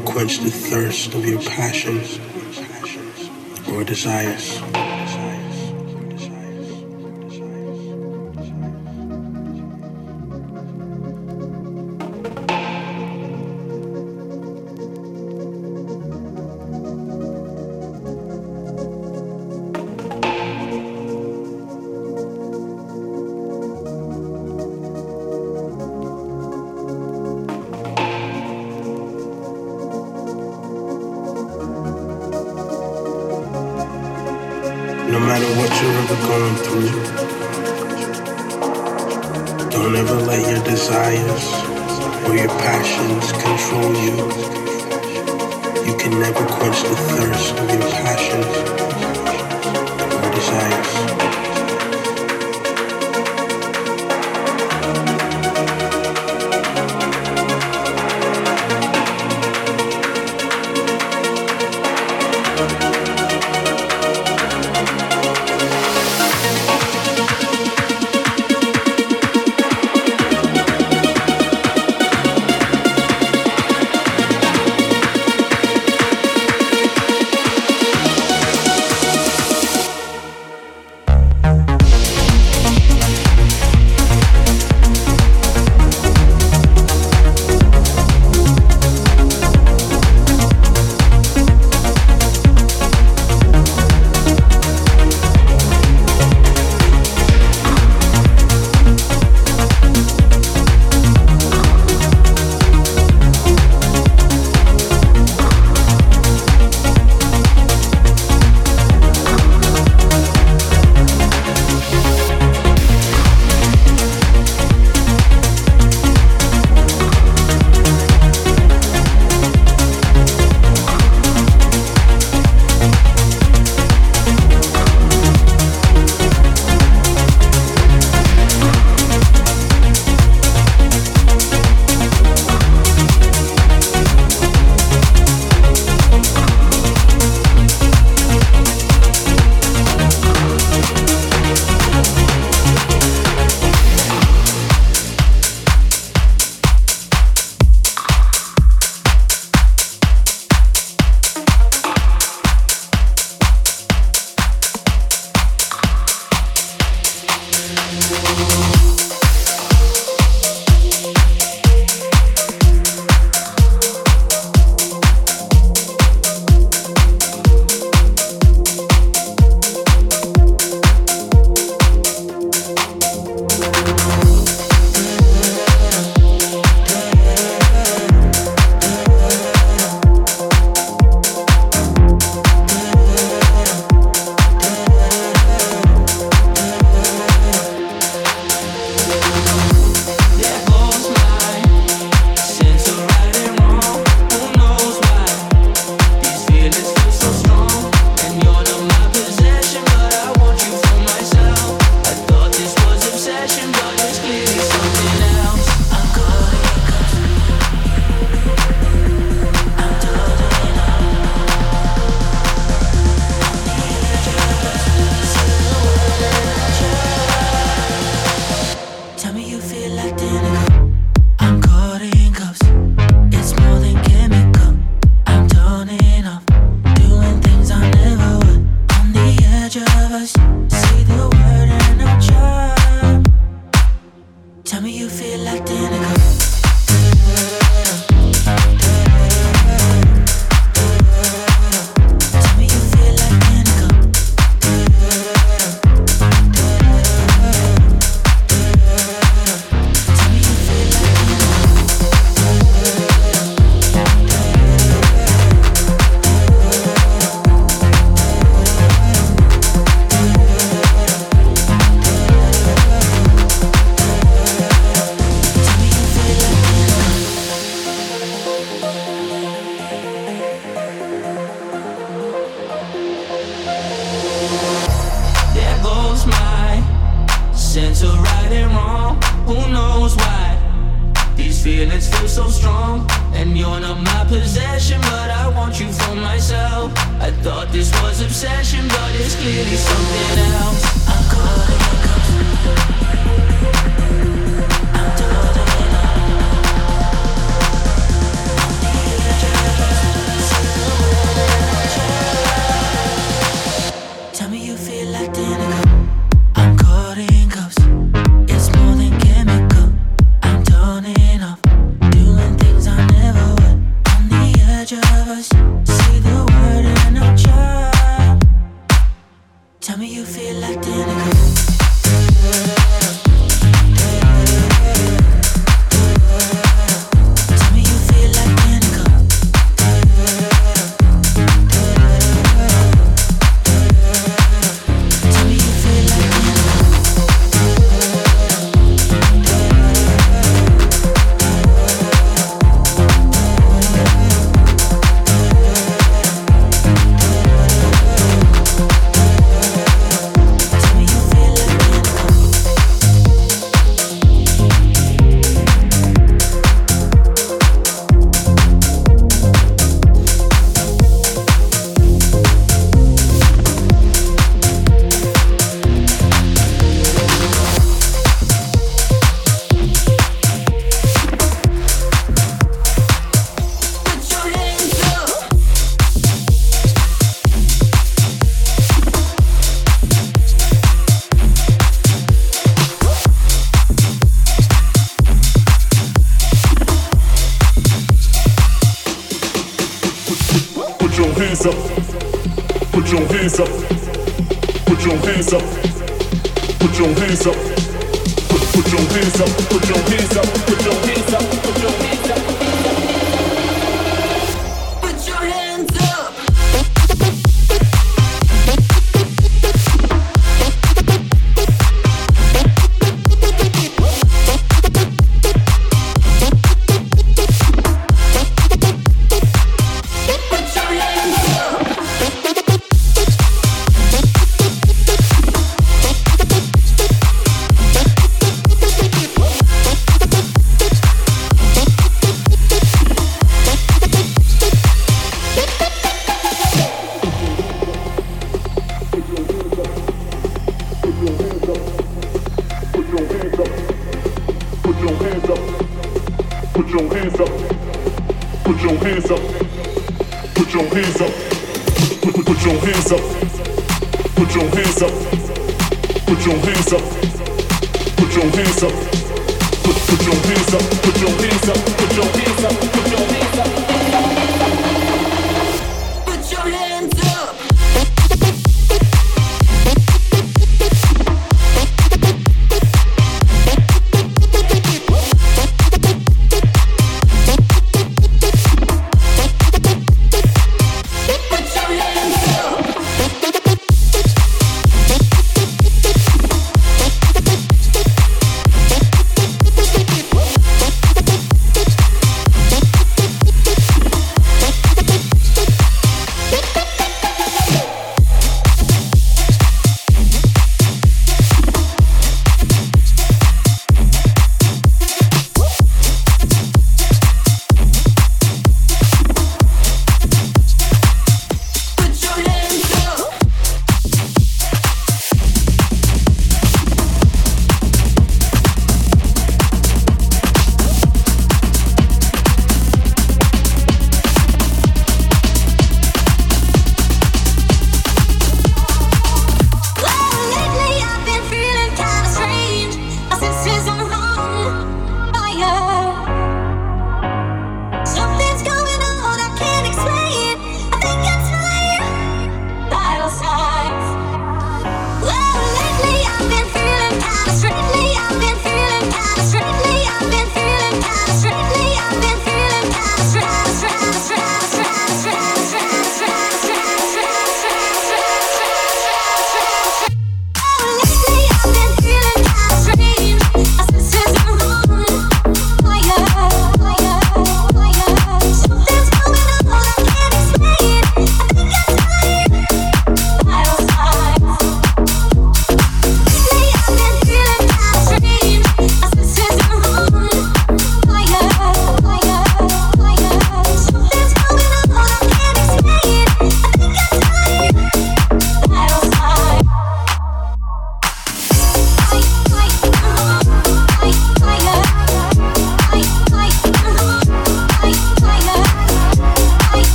Quench the thirst of your passions or desires. Something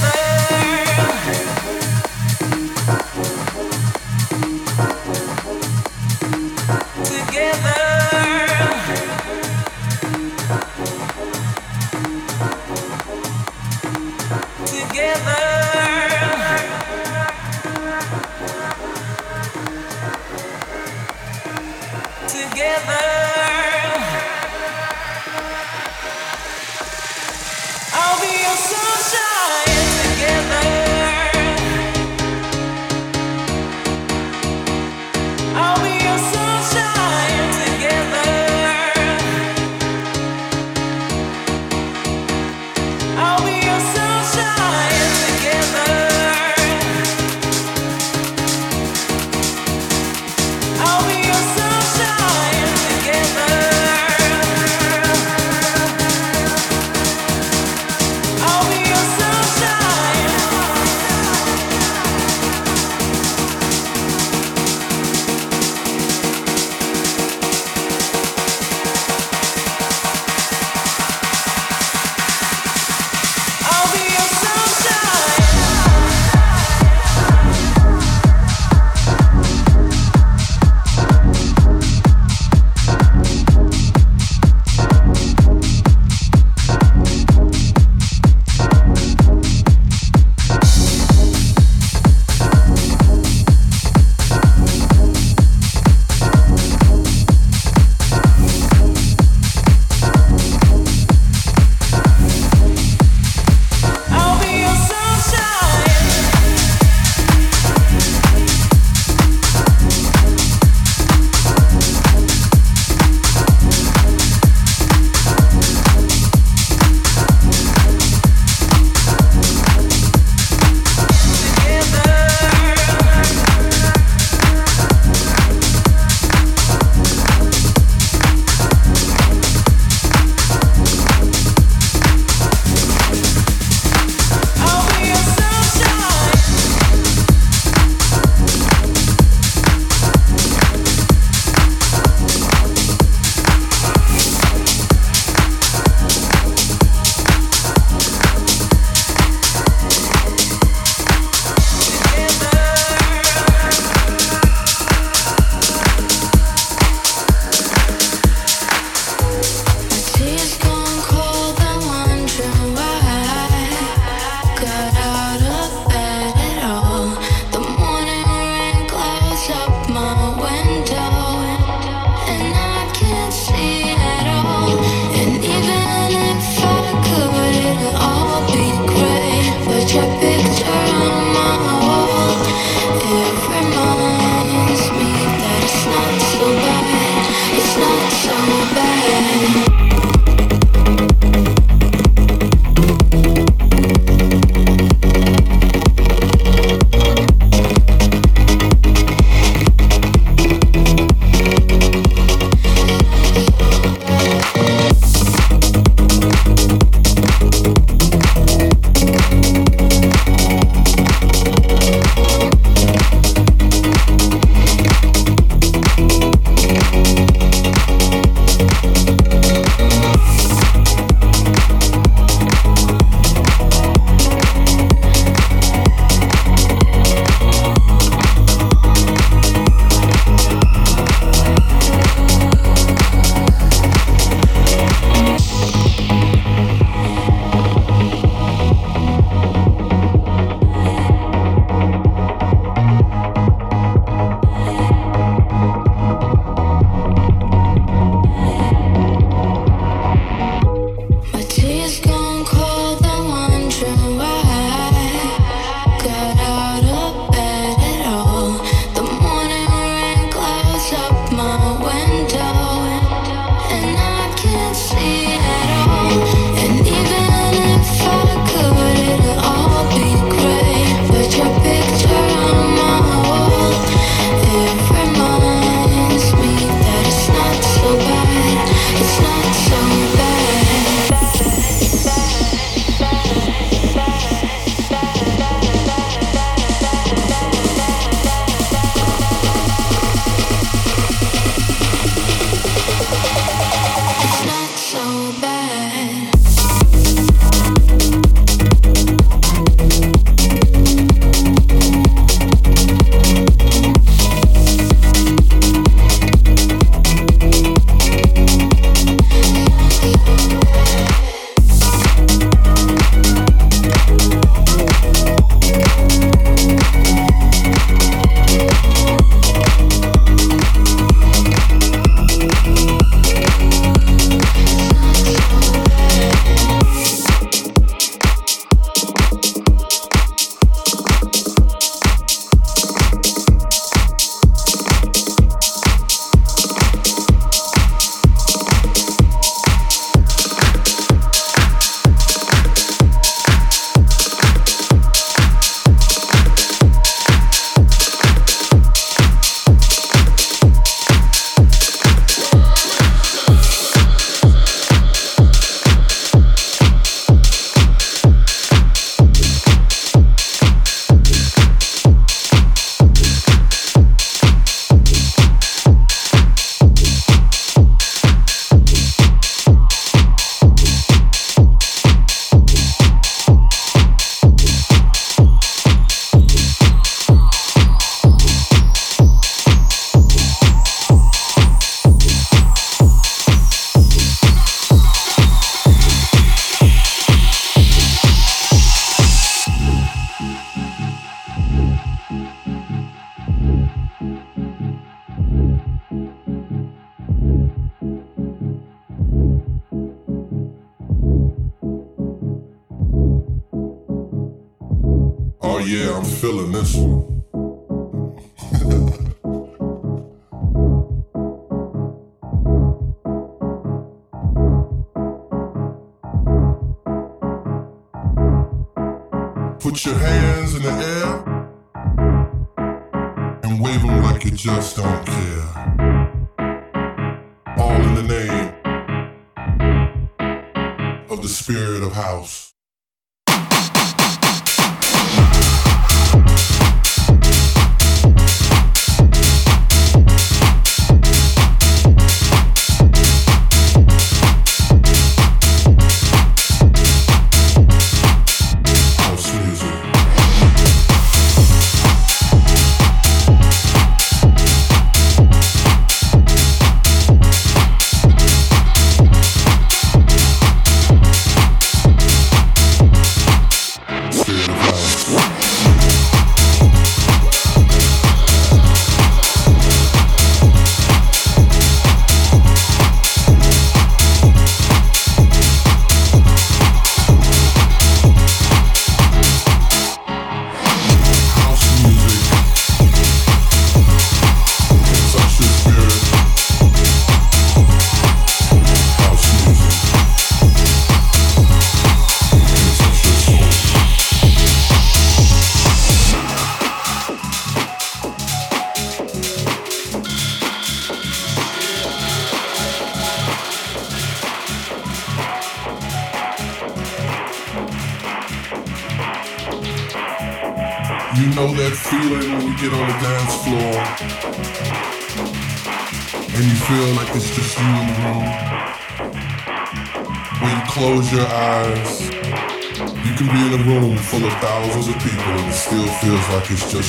there.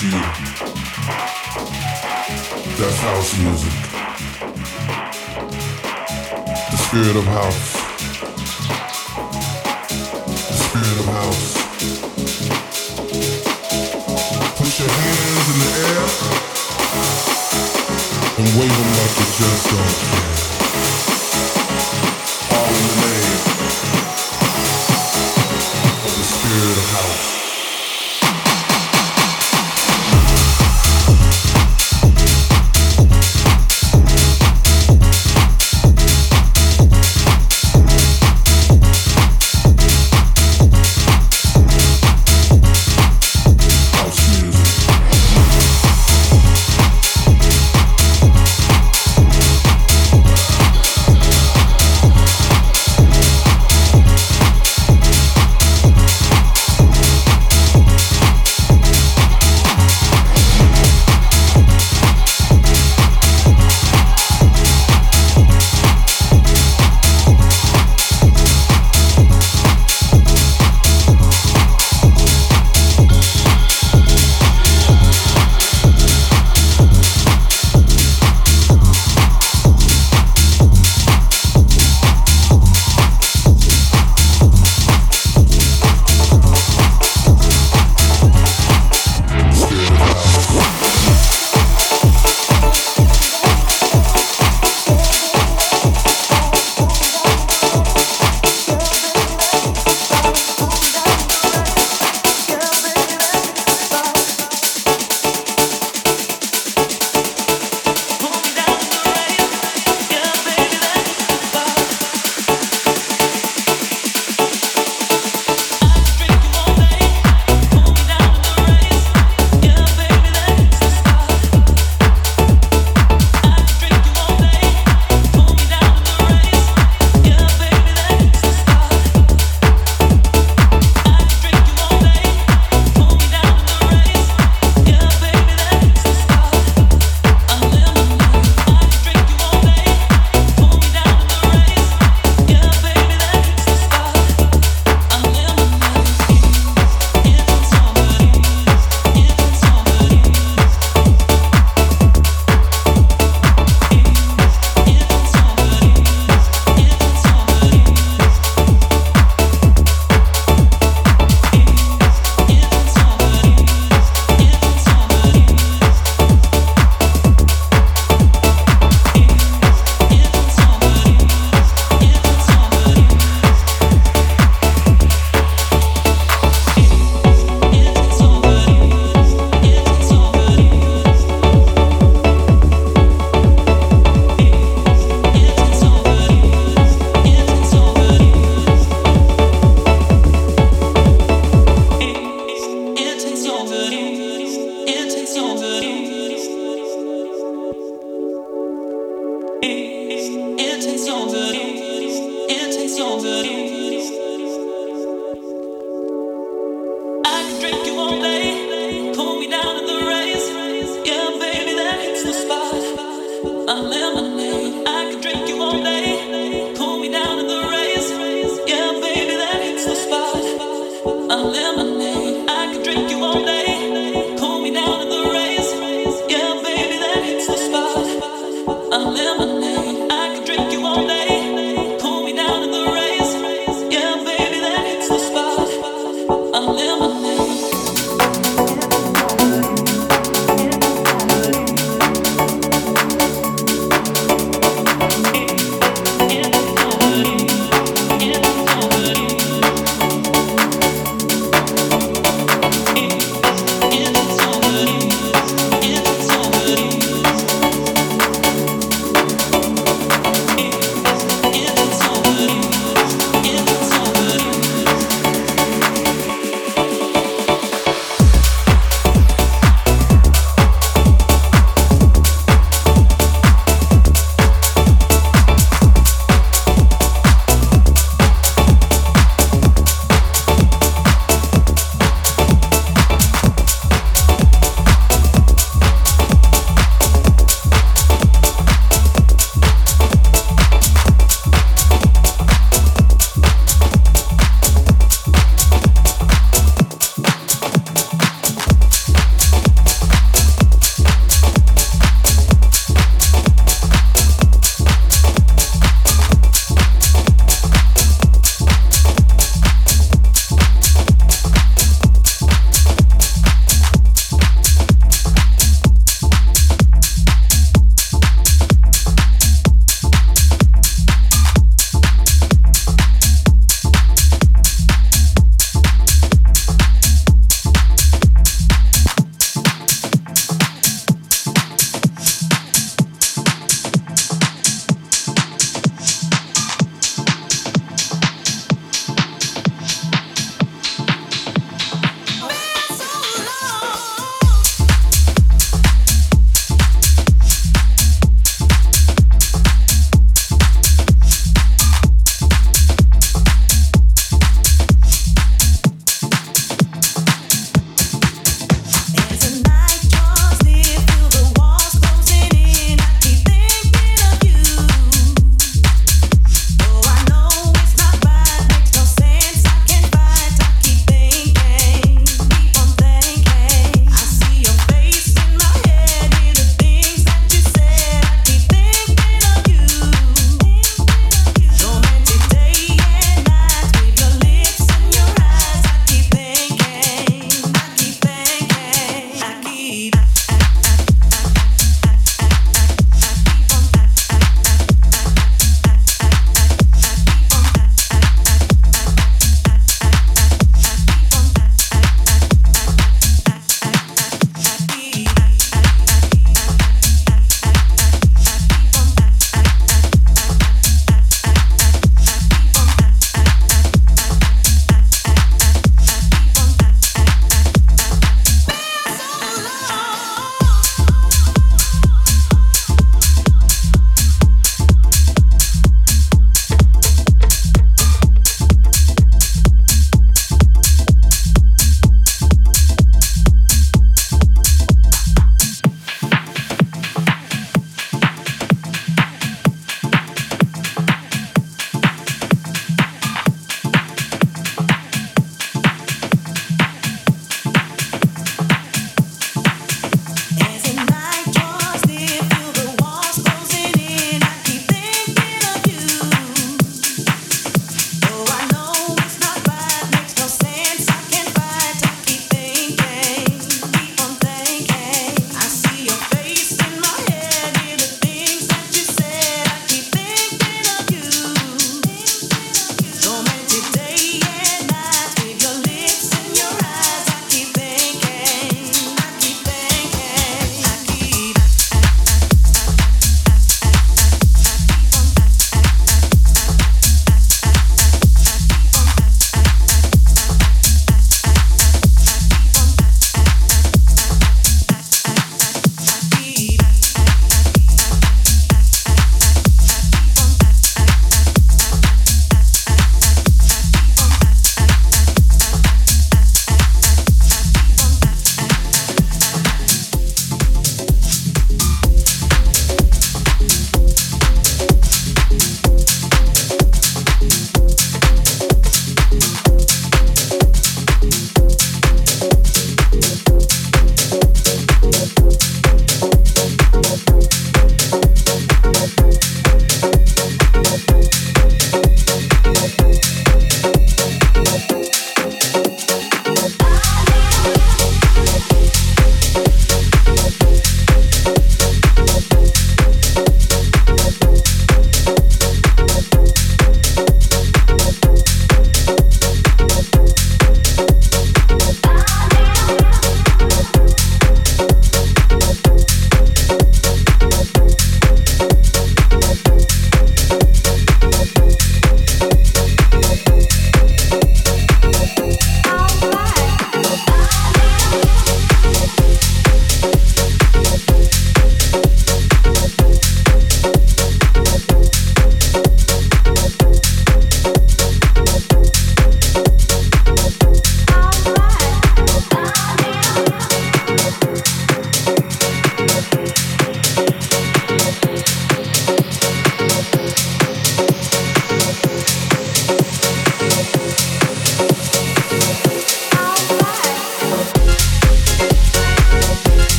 steel. That's house music. The spirit of house. The spirit of house. Put your hands in the air and wave them like you just don't care.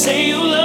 Say you love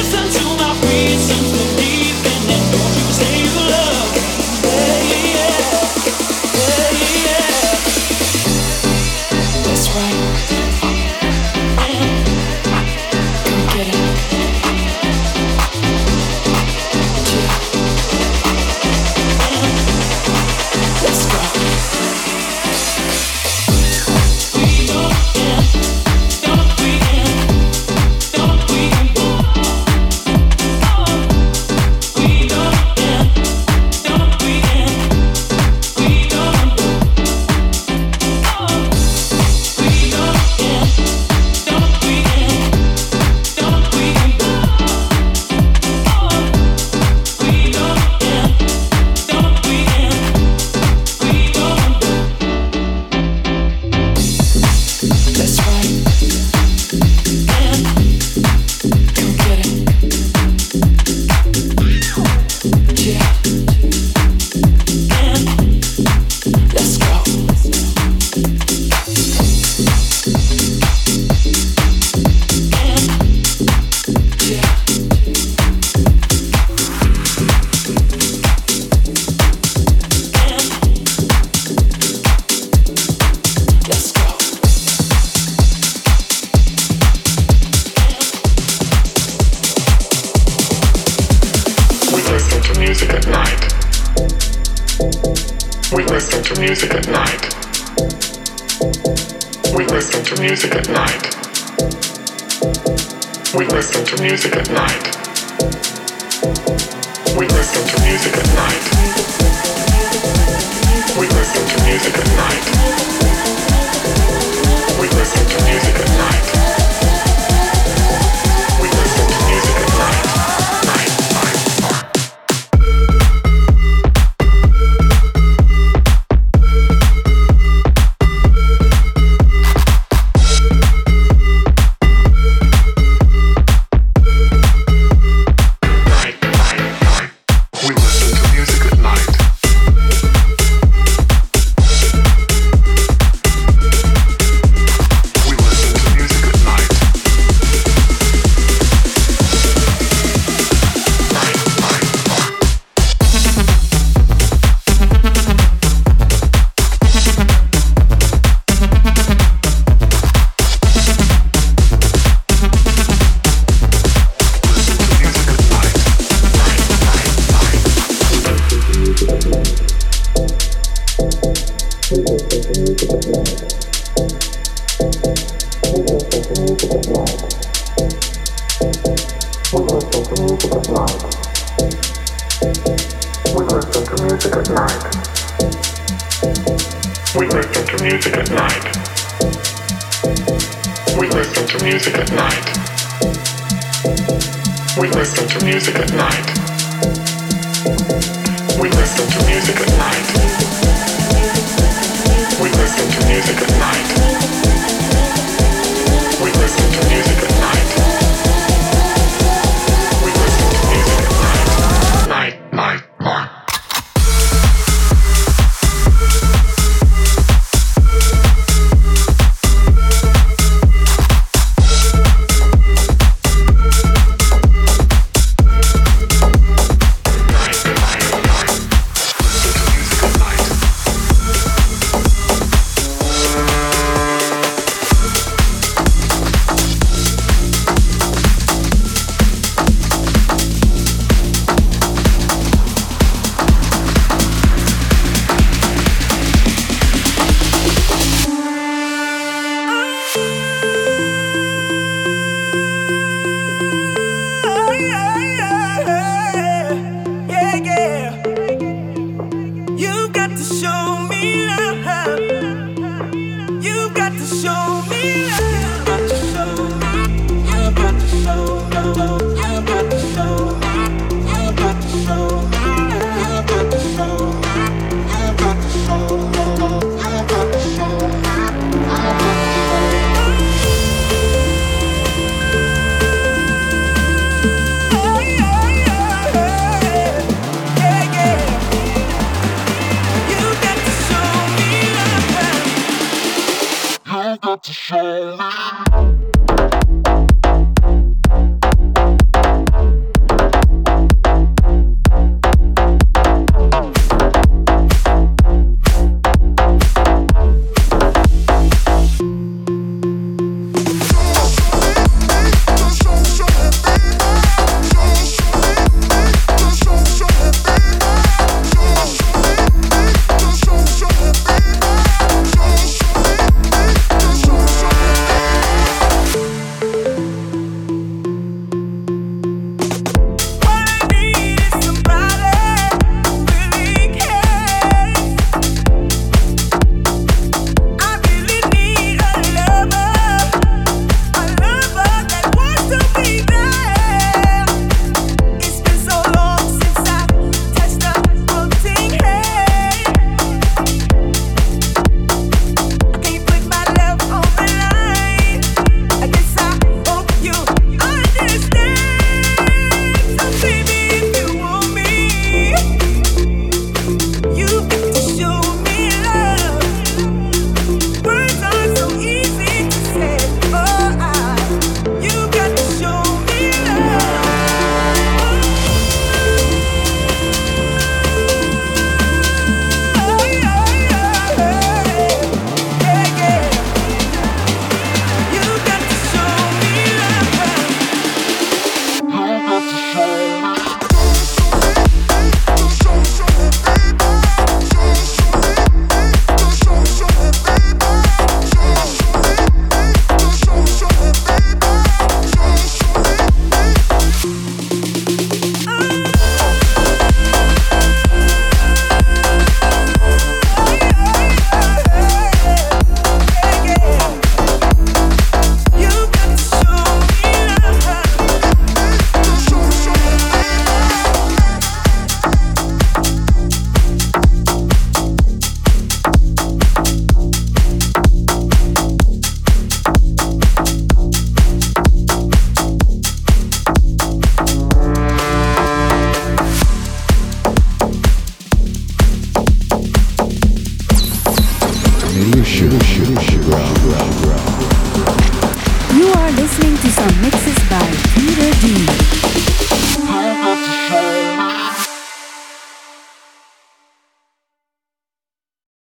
listen to my reasons